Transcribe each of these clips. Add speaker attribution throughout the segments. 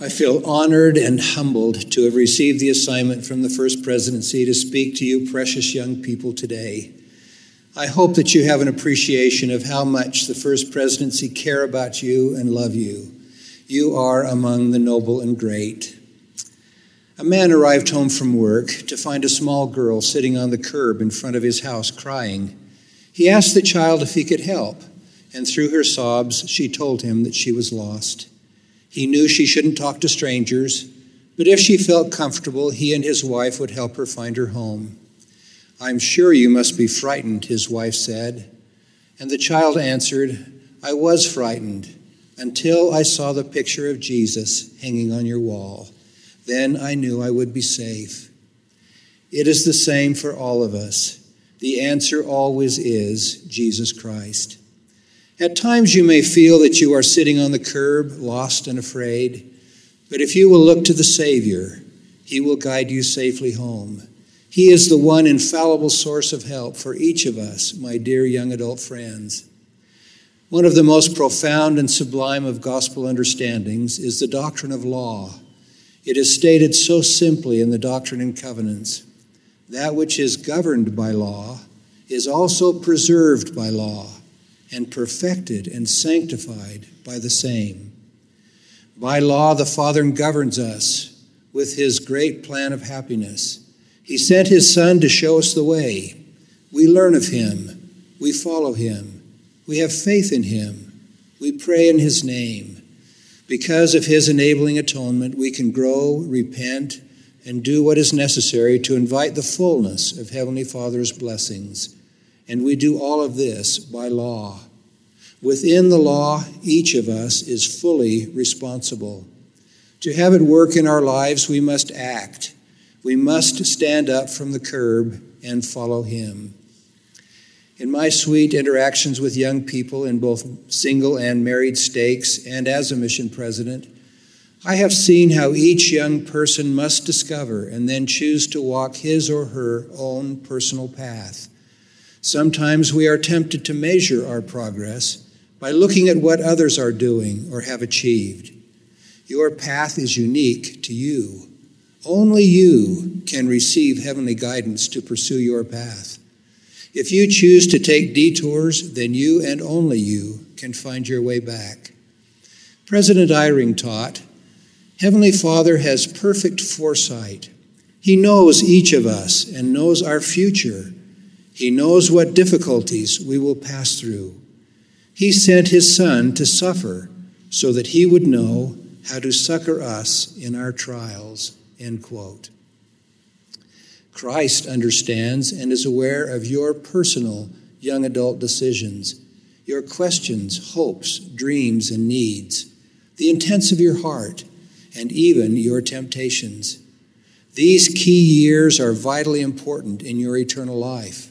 Speaker 1: I feel honored and humbled to have received the assignment from the First Presidency to speak to you, precious young people, today. I hope that you have an appreciation of how much the First Presidency care about you and love you. You are among the noble and great. A man arrived home from work to find a small girl sitting on the curb in front of his house crying. He asked the child if he could help, and through her sobs, she told him that she was lost. He knew she shouldn't talk to strangers, but if she felt comfortable, he and his wife would help her find her home. I'm sure you must be frightened, his wife said. And the child answered, I was frightened until I saw the picture of Jesus hanging on your wall. Then I knew I would be safe. It is the same for all of us. The answer always is Jesus Christ. At times you may feel that you are sitting on the curb, lost and afraid, but if you will look to the Savior, He will guide you safely home. He is the one infallible source of help for each of us, my dear young adult friends. One of the most profound and sublime of gospel understandings is the doctrine of law. It is stated so simply in the Doctrine and Covenants that which is governed by law is also preserved by law and perfected and sanctified by the same. By law, the Father governs us with his great plan of happiness. He sent his Son to show us the way. We learn of him, we follow him, we have faith in him, we pray in his name. Because of his enabling atonement, we can grow, repent, and do what is necessary to invite the fullness of Heavenly Father's blessings. And we do all of this by law. Within the law, each of us is fully responsible. To have it work in our lives, we must act. We must stand up from the curb and follow Him. In my sweet interactions with young people in both single and married stakes and as a mission president, I have seen how each young person must discover and then choose to walk his or her own personal path. Sometimes we are tempted to measure our progress by looking at what others are doing or have achieved. Your path is unique to you. Only you can receive heavenly guidance to pursue your path. If you choose to take detours, then you and only you can find your way back. President Eyring taught Heavenly Father has perfect foresight. He knows each of us and knows our future. He knows what difficulties we will pass through. He sent his Son to suffer so that he would know how to succor us in our trials. End quote. Christ understands and is aware of your personal young adult decisions, your questions, hopes, dreams, and needs, the intents of your heart, and even your temptations. These key years are vitally important in your eternal life.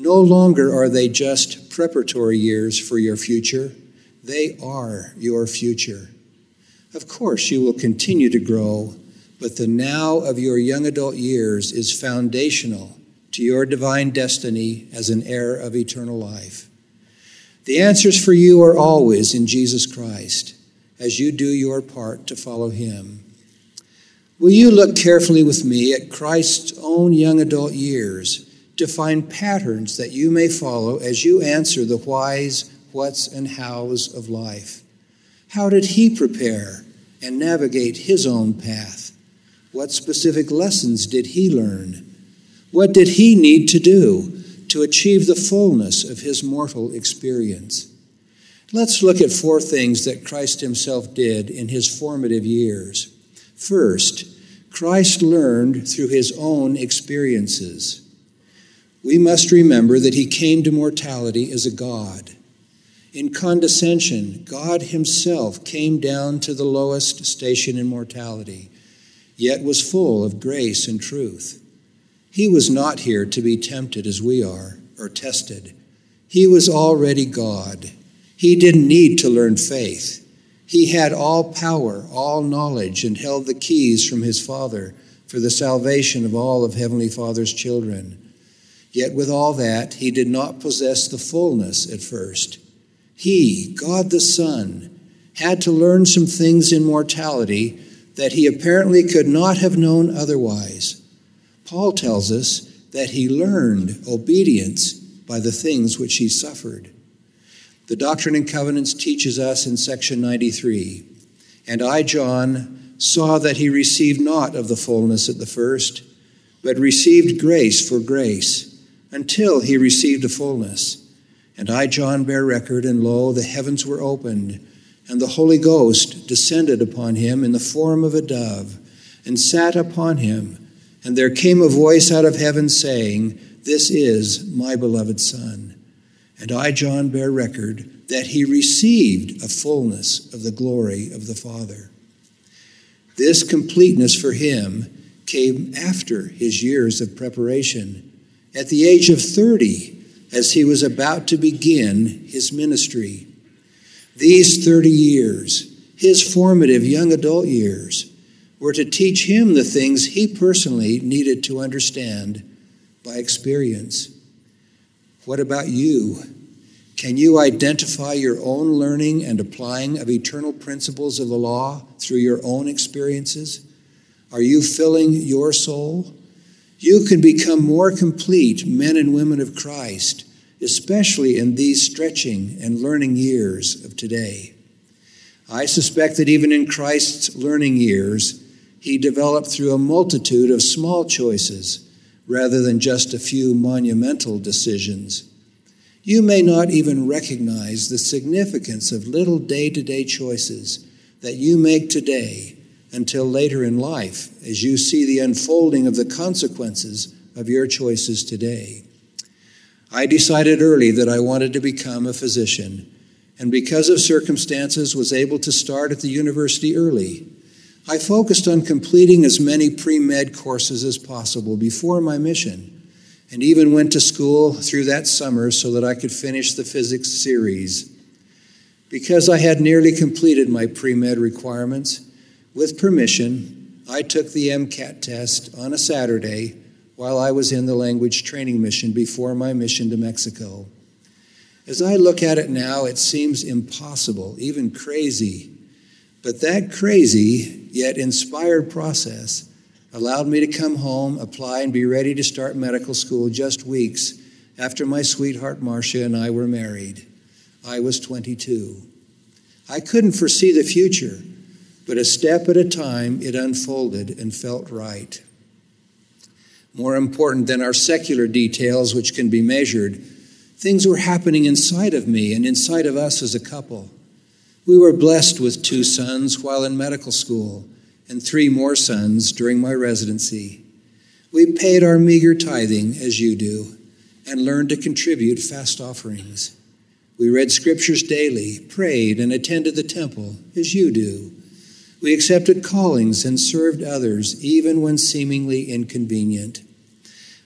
Speaker 1: No longer are they just preparatory years for your future, they are your future. Of course, you will continue to grow, but the now of your young adult years is foundational to your divine destiny as an heir of eternal life. The answers for you are always in Jesus Christ as you do your part to follow Him. Will you look carefully with me at Christ's own young adult years? To find patterns that you may follow as you answer the whys, whats, and hows of life. How did he prepare and navigate his own path? What specific lessons did he learn? What did he need to do to achieve the fullness of his mortal experience? Let's look at four things that Christ himself did in his formative years. First, Christ learned through his own experiences we must remember that he came to mortality as a God. In condescension, God himself came down to the lowest station in mortality. yet was full of grace and truth. He was not here to be tempted as we are, or tested. He was already God. He didn't need to learn faith. He had all power, all knowledge, and held the keys from his Father for the salvation of all of Heavenly Father's children. Yet with all that, he did not possess the fullness at first. He, God the Son, had to learn some things in mortality that he apparently could not have known otherwise. Paul tells us that he learned obedience by the things which he suffered. The Doctrine and Covenants teaches us in section 93 And I, John, saw that he received not of the fullness at the first, but received grace for grace, until he received the fullness. And I, John, bear record, and lo, the heavens were opened, and the Holy Ghost descended upon him in the form of a dove, and sat upon him. And there came a voice out of heaven saying, This is my beloved Son. And I, John, bear record that he received a fullness of the glory of the Father. This completeness for him came after his years of preparation. At the age of 30, as he was about to begin his ministry. These 30 years, his formative young adult years, were to teach him the things he personally needed to understand by experience. What about you? Can you identify your own learning and applying of eternal principles of the law through your own experiences? Are you filling your soul? You can become more complete men and women of Christ, especially in these stretching and learning years of today. I suspect that even in Christ's learning years, he developed through a multitude of small choices rather than just a few monumental decisions. You may not even recognize the significance of little day to day choices that you make today until later in life as you see the unfolding of the consequences of your choices today. I decided early that I wanted to become a physician, and because of circumstances was able to start at the university early. I focused on completing as many pre-med courses as possible before my mission and even went to school through that summer so that I could finish the physics series. Because I had nearly completed my pre med requirements, with permission, I took the MCAT test on a Saturday while I was in the language training mission before my mission to Mexico. As I look at it now, it seems impossible, even crazy. But that crazy yet inspired process allowed me to come home, apply, and be ready to start medical school just weeks after my sweetheart Marcia and I were married. I was 22. I couldn't foresee the future, but a step at a time it unfolded and felt right. More important than our secular details, which can be measured, things were happening inside of me and inside of us as a couple. We were blessed with two sons while in medical school and three more sons during my residency. We paid our meager tithing, as you do, and learned to contribute fast offerings. We read scriptures daily, prayed, and attended the temple, as you do. We accepted callings and served others, even when seemingly inconvenient.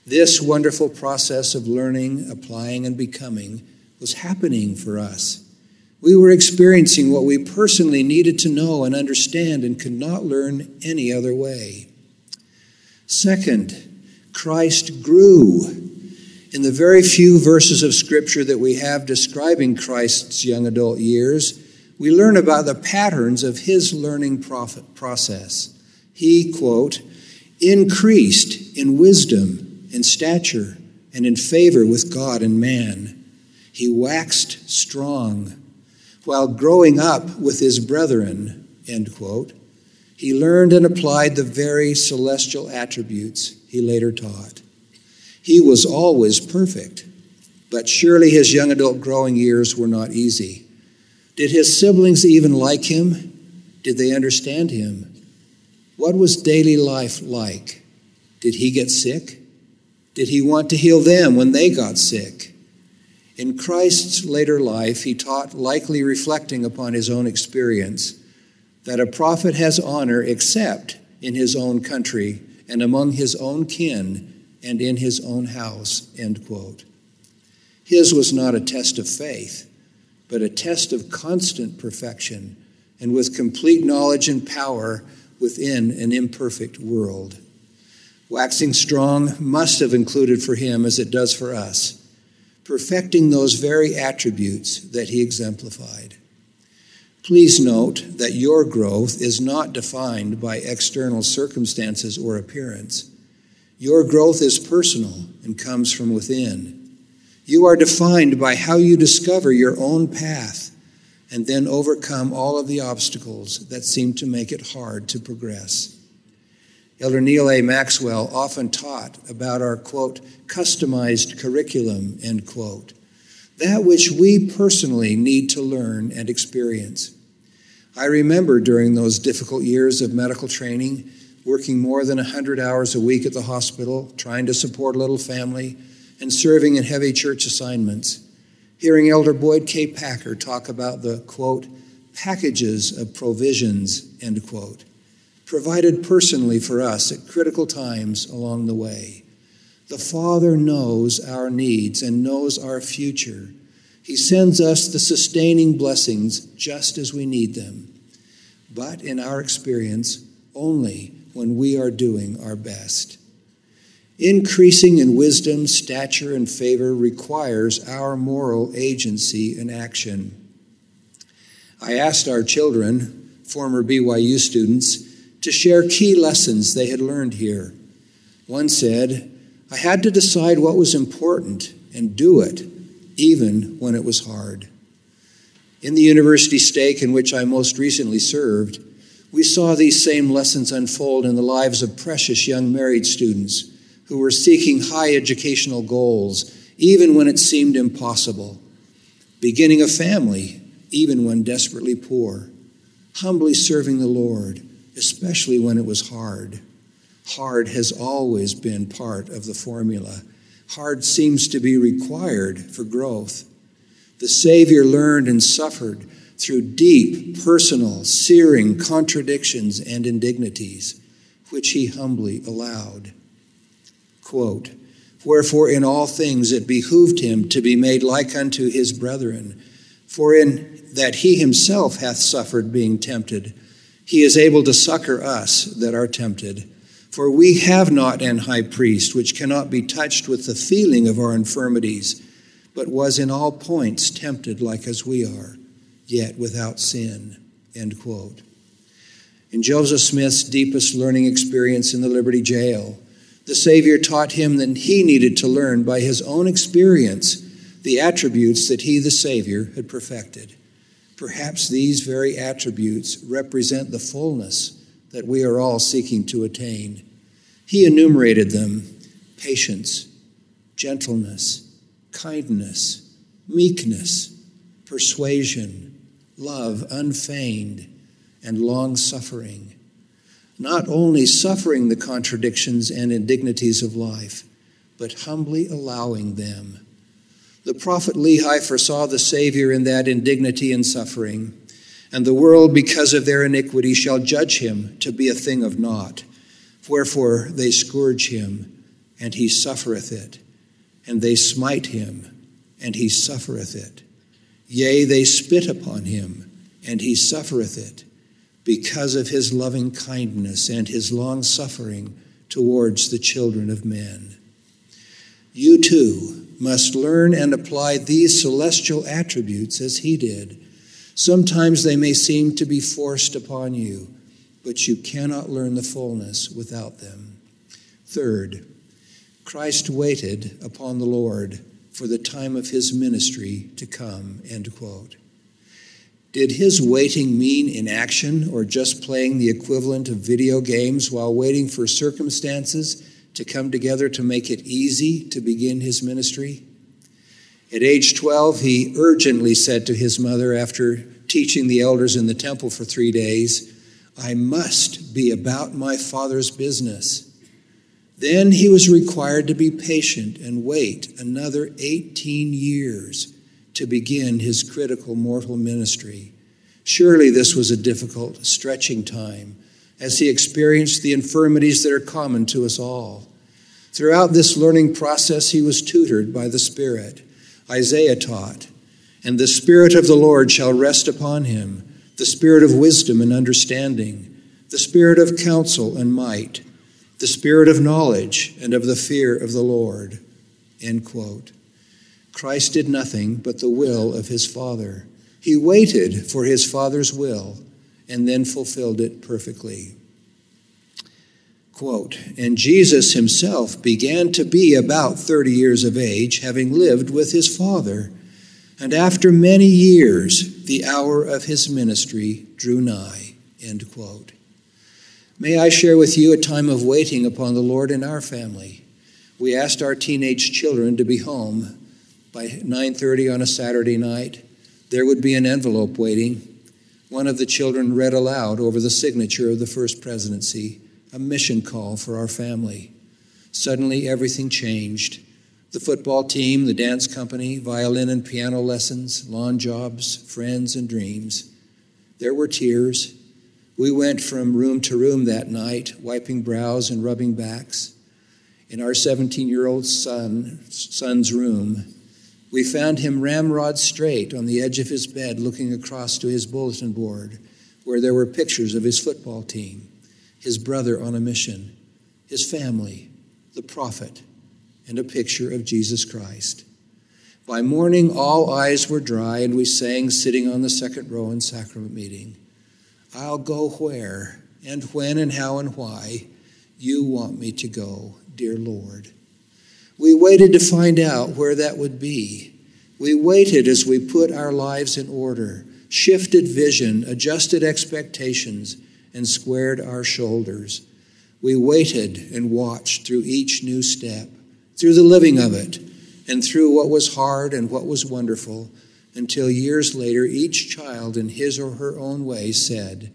Speaker 1: This wonderful process of learning, applying, and becoming was happening for us. We were experiencing what we personally needed to know and understand and could not learn any other way. Second, Christ grew. In the very few verses of Scripture that we have describing Christ's young adult years, we learn about the patterns of his learning process. He, quote, increased in wisdom and stature and in favor with God and man. He waxed strong while growing up with his brethren, end quote, he learned and applied the very celestial attributes he later taught. He was always perfect, but surely his young adult growing years were not easy. Did his siblings even like him? Did they understand him? What was daily life like? Did he get sick? Did he want to heal them when they got sick? In Christ's later life, he taught, likely reflecting upon his own experience, that a prophet has honor except in his own country and among his own kin and in his own house. End quote. His was not a test of faith, but a test of constant perfection and with complete knowledge and power within an imperfect world. Waxing strong must have included for him, as it does for us, perfecting those very attributes that he exemplified. Please note that your growth is not defined by external circumstances or appearance. Your growth is personal and comes from within. You are defined by how you discover your own path and then overcome all of the obstacles that seem to make it hard to progress. Elder Neal A. Maxwell often taught about our, quote, customized curriculum, end quote, that which we personally need to learn and experience. I remember during those difficult years of medical training, working more than 100 hours a week at the hospital, trying to support a little family, and serving in heavy church assignments, hearing Elder Boyd K. Packer talk about the, quote, packages of provisions, end quote provided personally for us at critical times along the way. The Father knows our needs and knows our future. He sends us the sustaining blessings just as we need them, but in our experience, only when we are doing our best. Increasing in wisdom, stature, and favor requires our moral agency and action. I asked our children, former BYU students, to share key lessons they had learned here. One said, I had to decide what was important and do it, even when it was hard. In the university stake in which I most recently served, we saw these same lessons unfold in the lives of precious young married students who were seeking high educational goals, even when it seemed impossible, beginning a family, even when desperately poor, humbly serving the Lord especially when it was hard. Hard has always been part of the formula. Hard seems to be required for growth. The Savior learned and suffered through deep, personal, searing contradictions and indignities, which he humbly allowed. Quote, Wherefore in all things it behooved him to be made like unto his brethren, for in that he himself hath suffered being tempted, he is able to succor us that are tempted. For we have not an high priest which cannot be touched with the feeling of our infirmities, but was in all points tempted like as we are, yet without sin. End quote. In Joseph Smith's deepest learning experience in the Liberty Jail, the Savior taught him that he needed to learn by his own experience the attributes that he, the Savior, had perfected. Perhaps these very attributes represent the fullness that we are all seeking to attain. He enumerated them patience, gentleness, kindness, meekness, persuasion, love unfeigned, and long suffering. Not only suffering the contradictions and indignities of life, but humbly allowing them the prophet Lehi foresaw the Savior in that indignity and suffering, and the world, because of their iniquity, shall judge him to be a thing of naught. Wherefore they scourge him, and he suffereth it, and they smite him, and he suffereth it. Yea, they spit upon him, and he suffereth it, because of his loving kindness and his long suffering towards the children of men. You too must learn and apply these celestial attributes as he did. Sometimes they may seem to be forced upon you, but you cannot learn the fullness without them. Third, Christ waited upon the Lord for the time of his ministry to come. End quote. Did his waiting mean inaction or just playing the equivalent of video games while waiting for circumstances to come together to make it easy to begin his ministry. At age 12, he urgently said to his mother after teaching the elders in the temple for three days, I must be about my father's business. Then he was required to be patient and wait another 18 years to begin his critical mortal ministry. Surely this was a difficult, stretching time as he experienced the infirmities that are common to us all. Throughout this learning process, he was tutored by the Spirit. Isaiah taught, And the Spirit of the Lord shall rest upon him, the Spirit of wisdom and understanding, the Spirit of counsel and might, the Spirit of knowledge and of the fear of the Lord. End quote. Christ did nothing but the will of his Father. He waited for his Father's will and then fulfilled it perfectly. Quote, and Jesus himself began to be about 30 years of age, having lived with his Father. And after many years, the hour of his ministry drew nigh. End quote. May I share with you a time of waiting upon the Lord in our family. We asked our teenage children to be home by 9:30 on a Saturday night. There would be an envelope waiting. One of the children read aloud over the signature of the first presidency a mission call for our family. Suddenly, everything changed. The football team, the dance company, violin and piano lessons, lawn jobs, friends, and dreams. There were tears. We went from room to room that night, wiping brows and rubbing backs. In our 17 year old son, son's room, we found him ramrod straight on the edge of his bed, looking across to his bulletin board, where there were pictures of his football team his brother on a mission, his family, the prophet, and a picture of Jesus Christ. By morning, all eyes were dry, and we sang, sitting on the second row in sacrament meeting, I'll go where, and when, and how, and why you want me to go, dear Lord. We waited to find out where that would be. We waited as we put our lives in order, shifted vision, adjusted expectations, and squared our shoulders. We waited and watched through each new step, through the living of it, and through what was hard and what was wonderful, until years later, each child in his or her own way said,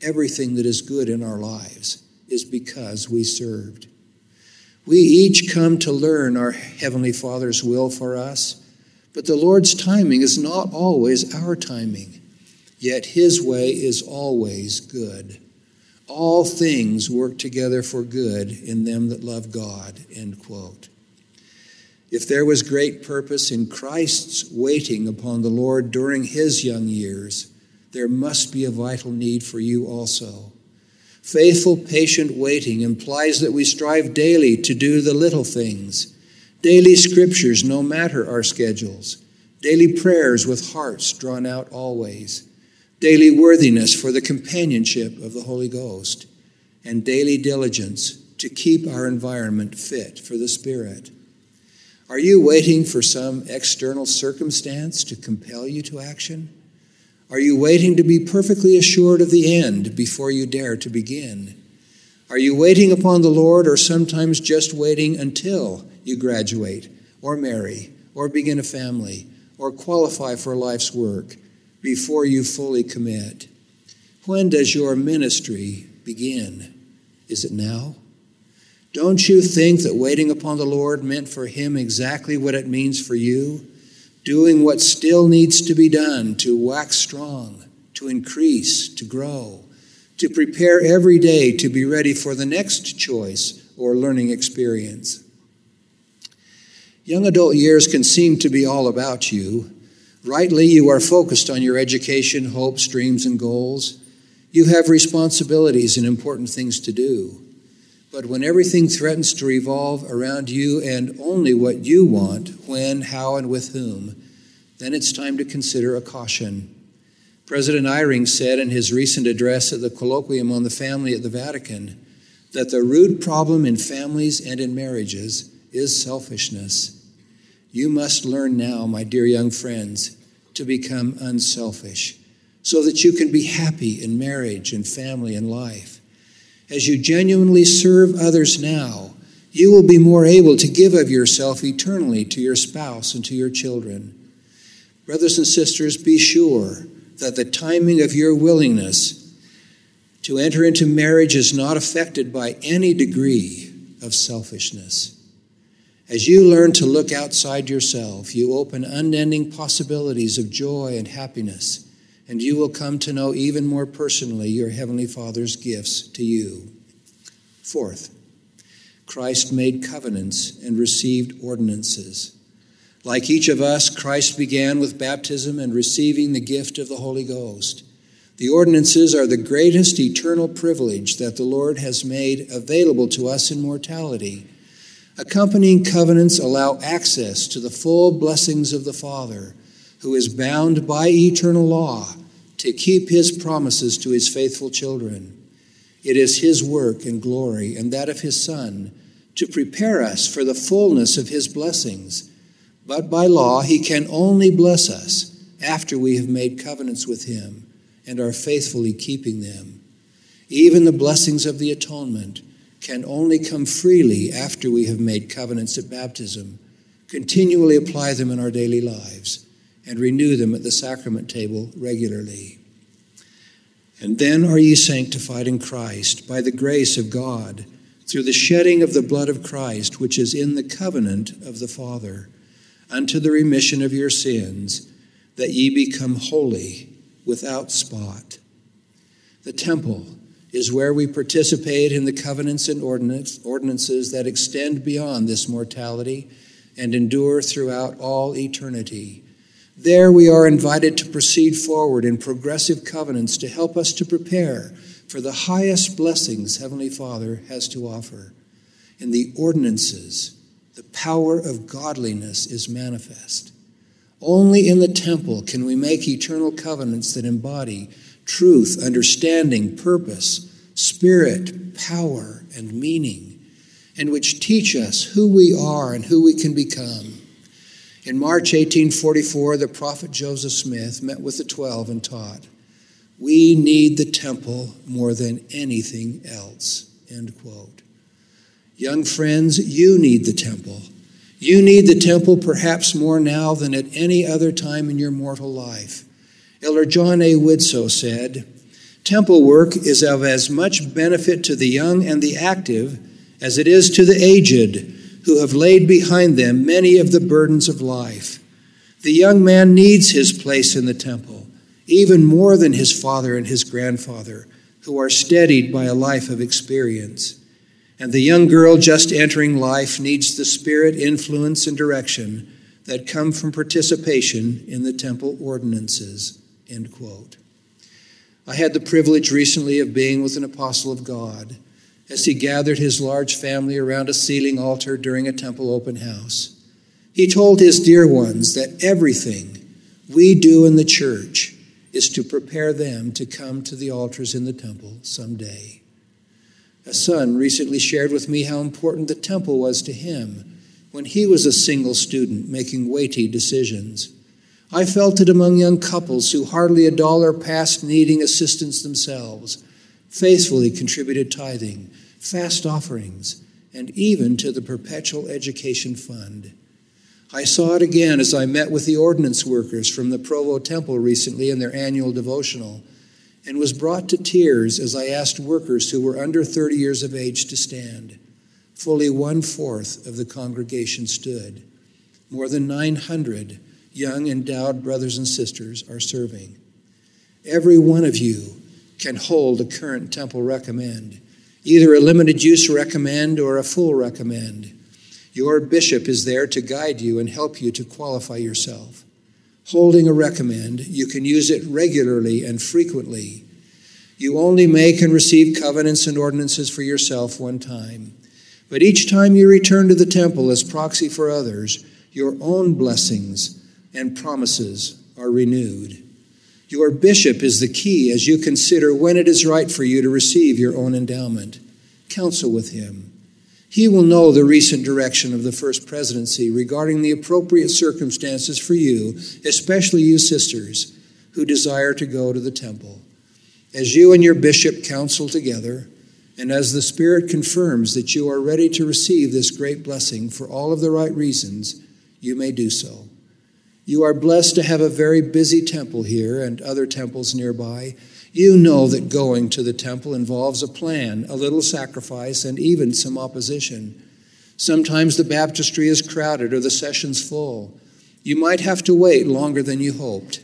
Speaker 1: Everything that is good in our lives is because we served. We each come to learn our Heavenly Father's will for us, but the Lord's timing is not always our timing yet his way is always good. All things work together for good in them that love God. End quote. If there was great purpose in Christ's waiting upon the Lord during his young years, there must be a vital need for you also. Faithful, patient waiting implies that we strive daily to do the little things, daily scriptures, no matter our schedules, daily prayers with hearts drawn out always daily worthiness for the companionship of the Holy Ghost, and daily diligence to keep our environment fit for the Spirit. Are you waiting for some external circumstance to compel you to action? Are you waiting to be perfectly assured of the end before you dare to begin? Are you waiting upon the Lord or sometimes just waiting until you graduate or marry or begin a family or qualify for life's work before you fully commit. When does your ministry begin? Is it now? Don't you think that waiting upon the Lord meant for Him exactly what it means for you? Doing what still needs to be done to wax strong, to increase, to grow, to prepare every day to be ready for the next choice or learning experience. Young adult years can seem to be all about you, Rightly, you are focused on your education, hopes, dreams, and goals. You have responsibilities and important things to do. But when everything threatens to revolve around you and only what you want, when, how, and with whom, then it's time to consider a caution. President Eyring said in his recent address at the colloquium on the family at the Vatican that the root problem in families and in marriages is selfishness. You must learn now, my dear young friends, to become unselfish so that you can be happy in marriage and family and life. As you genuinely serve others now, you will be more able to give of yourself eternally to your spouse and to your children. Brothers and sisters, be sure that the timing of your willingness to enter into marriage is not affected by any degree of selfishness. As you learn to look outside yourself, you open unending possibilities of joy and happiness and you will come to know even more personally your Heavenly Father's gifts to you. Fourth, Christ made covenants and received ordinances. Like each of us, Christ began with baptism and receiving the gift of the Holy Ghost. The ordinances are the greatest eternal privilege that the Lord has made available to us in mortality. Accompanying covenants allow access to the full blessings of the Father, who is bound by eternal law to keep his promises to his faithful children. It is his work and glory and that of his Son to prepare us for the fullness of his blessings. But by law, he can only bless us after we have made covenants with him and are faithfully keeping them. Even the blessings of the atonement can only come freely after we have made covenants at baptism, continually apply them in our daily lives, and renew them at the sacrament table regularly. And then are ye sanctified in Christ by the grace of God, through the shedding of the blood of Christ, which is in the covenant of the Father, unto the remission of your sins, that ye become holy without spot. The temple is where we participate in the covenants and ordinances that extend beyond this mortality and endure throughout all eternity. There we are invited to proceed forward in progressive covenants to help us to prepare for the highest blessings Heavenly Father has to offer. In the ordinances, the power of godliness is manifest. Only in the temple can we make eternal covenants that embody truth, understanding, purpose, spirit, power, and meaning, and which teach us who we are and who we can become. In March 1844, the prophet Joseph Smith met with the twelve and taught, We need the temple more than anything else. End quote. Young friends, you need the temple. You need the temple perhaps more now than at any other time in your mortal life. Elder John A. Widtsoe said, Temple work is of as much benefit to the young and the active as it is to the aged, who have laid behind them many of the burdens of life. The young man needs his place in the temple, even more than his father and his grandfather, who are steadied by a life of experience. And the young girl just entering life needs the spirit, influence, and direction that come from participation in the temple ordinances. End quote. I had the privilege recently of being with an apostle of God as he gathered his large family around a sealing altar during a temple open house. He told his dear ones that everything we do in the church is to prepare them to come to the altars in the temple someday. A son recently shared with me how important the temple was to him when he was a single student making weighty decisions. I felt it among young couples who hardly a dollar passed needing assistance themselves, faithfully contributed tithing, fast offerings, and even to the perpetual education fund. I saw it again as I met with the ordinance workers from the Provo Temple recently in their annual devotional and was brought to tears as I asked workers who were under 30 years of age to stand. Fully one fourth of the congregation stood. More than 900 young endowed brothers and sisters are serving. Every one of you can hold a current temple recommend, either a limited use recommend or a full recommend. Your bishop is there to guide you and help you to qualify yourself holding a recommend. You can use it regularly and frequently. You only make and receive covenants and ordinances for yourself one time. But each time you return to the temple as proxy for others, your own blessings and promises are renewed. Your bishop is the key as you consider when it is right for you to receive your own endowment. Counsel with him. He will know the recent direction of the First Presidency regarding the appropriate circumstances for you, especially you sisters who desire to go to the temple. As you and your bishop counsel together, and as the Spirit confirms that you are ready to receive this great blessing for all of the right reasons, you may do so. You are blessed to have a very busy temple here and other temples nearby you know that going to the temple involves a plan, a little sacrifice, and even some opposition. Sometimes the baptistry is crowded or the session's full. You might have to wait longer than you hoped.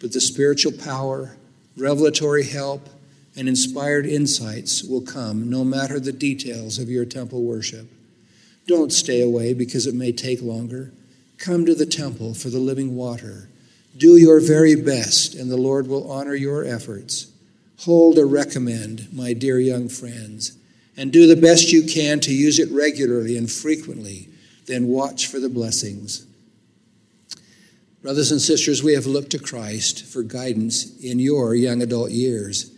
Speaker 1: but the spiritual power, revelatory help, and inspired insights will come no matter the details of your temple worship. Don't stay away because it may take longer. Come to the temple for the living water. Do your very best, and the Lord will honor your efforts. Hold a recommend, my dear young friends, and do the best you can to use it regularly and frequently. Then watch for the blessings. Brothers and sisters, we have looked to Christ for guidance in your young adult years.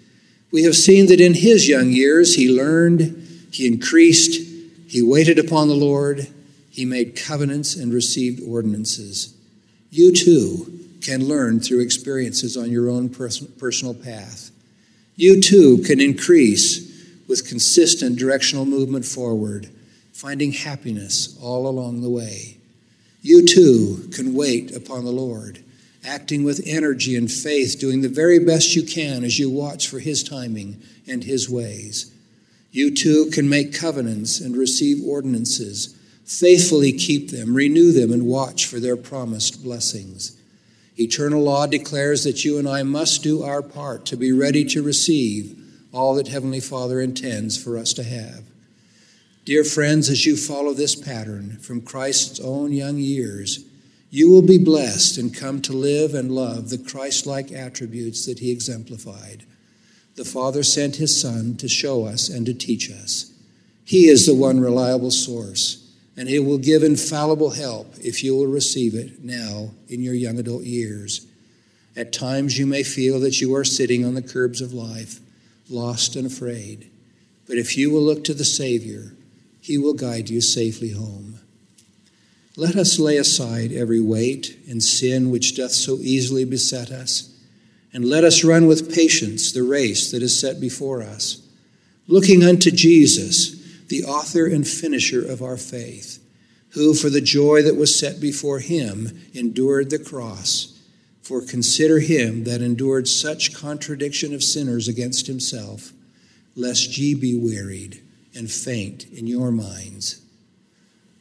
Speaker 1: We have seen that in his young years he learned, he increased, he waited upon the Lord, he made covenants and received ordinances. You too can learn through experiences on your own personal path. You too can increase with consistent directional movement forward, finding happiness all along the way. You too can wait upon the Lord, acting with energy and faith, doing the very best you can as you watch for His timing and His ways. You too can make covenants and receive ordinances, faithfully keep them, renew them, and watch for their promised blessings. Eternal law declares that you and I must do our part to be ready to receive all that Heavenly Father intends for us to have. Dear friends, as you follow this pattern from Christ's own young years, you will be blessed and come to live and love the Christ like attributes that he exemplified. The Father sent his Son to show us and to teach us. He is the one reliable source, and it will give infallible help if you will receive it now in your young adult years. At times you may feel that you are sitting on the curbs of life, lost and afraid. But if you will look to the Savior, he will guide you safely home. Let us lay aside every weight and sin which doth so easily beset us, and let us run with patience the race that is set before us, looking unto Jesus, the author and finisher of our faith, who for the joy that was set before him endured the cross. For consider him that endured such contradiction of sinners against himself, lest ye be wearied and faint in your minds.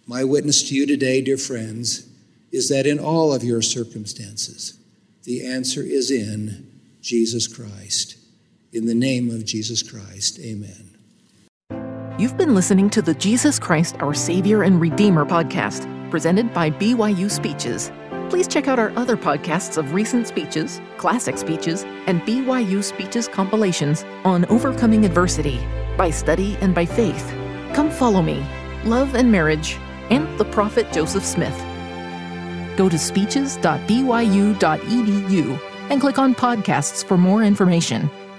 Speaker 1: My witness to you today, dear friends, is that in all of your circumstances, the answer is in Jesus Christ. In the name of Jesus Christ, amen.
Speaker 2: You've been listening to the Jesus Christ, Our Savior and Redeemer podcast, presented by BYU Speeches. Please check out our other podcasts of recent speeches, classic speeches, and BYU Speeches compilations on overcoming adversity by study and by faith. Come follow me, love and marriage, and the prophet Joseph Smith. Go to speeches.byu.edu and click on podcasts for more information.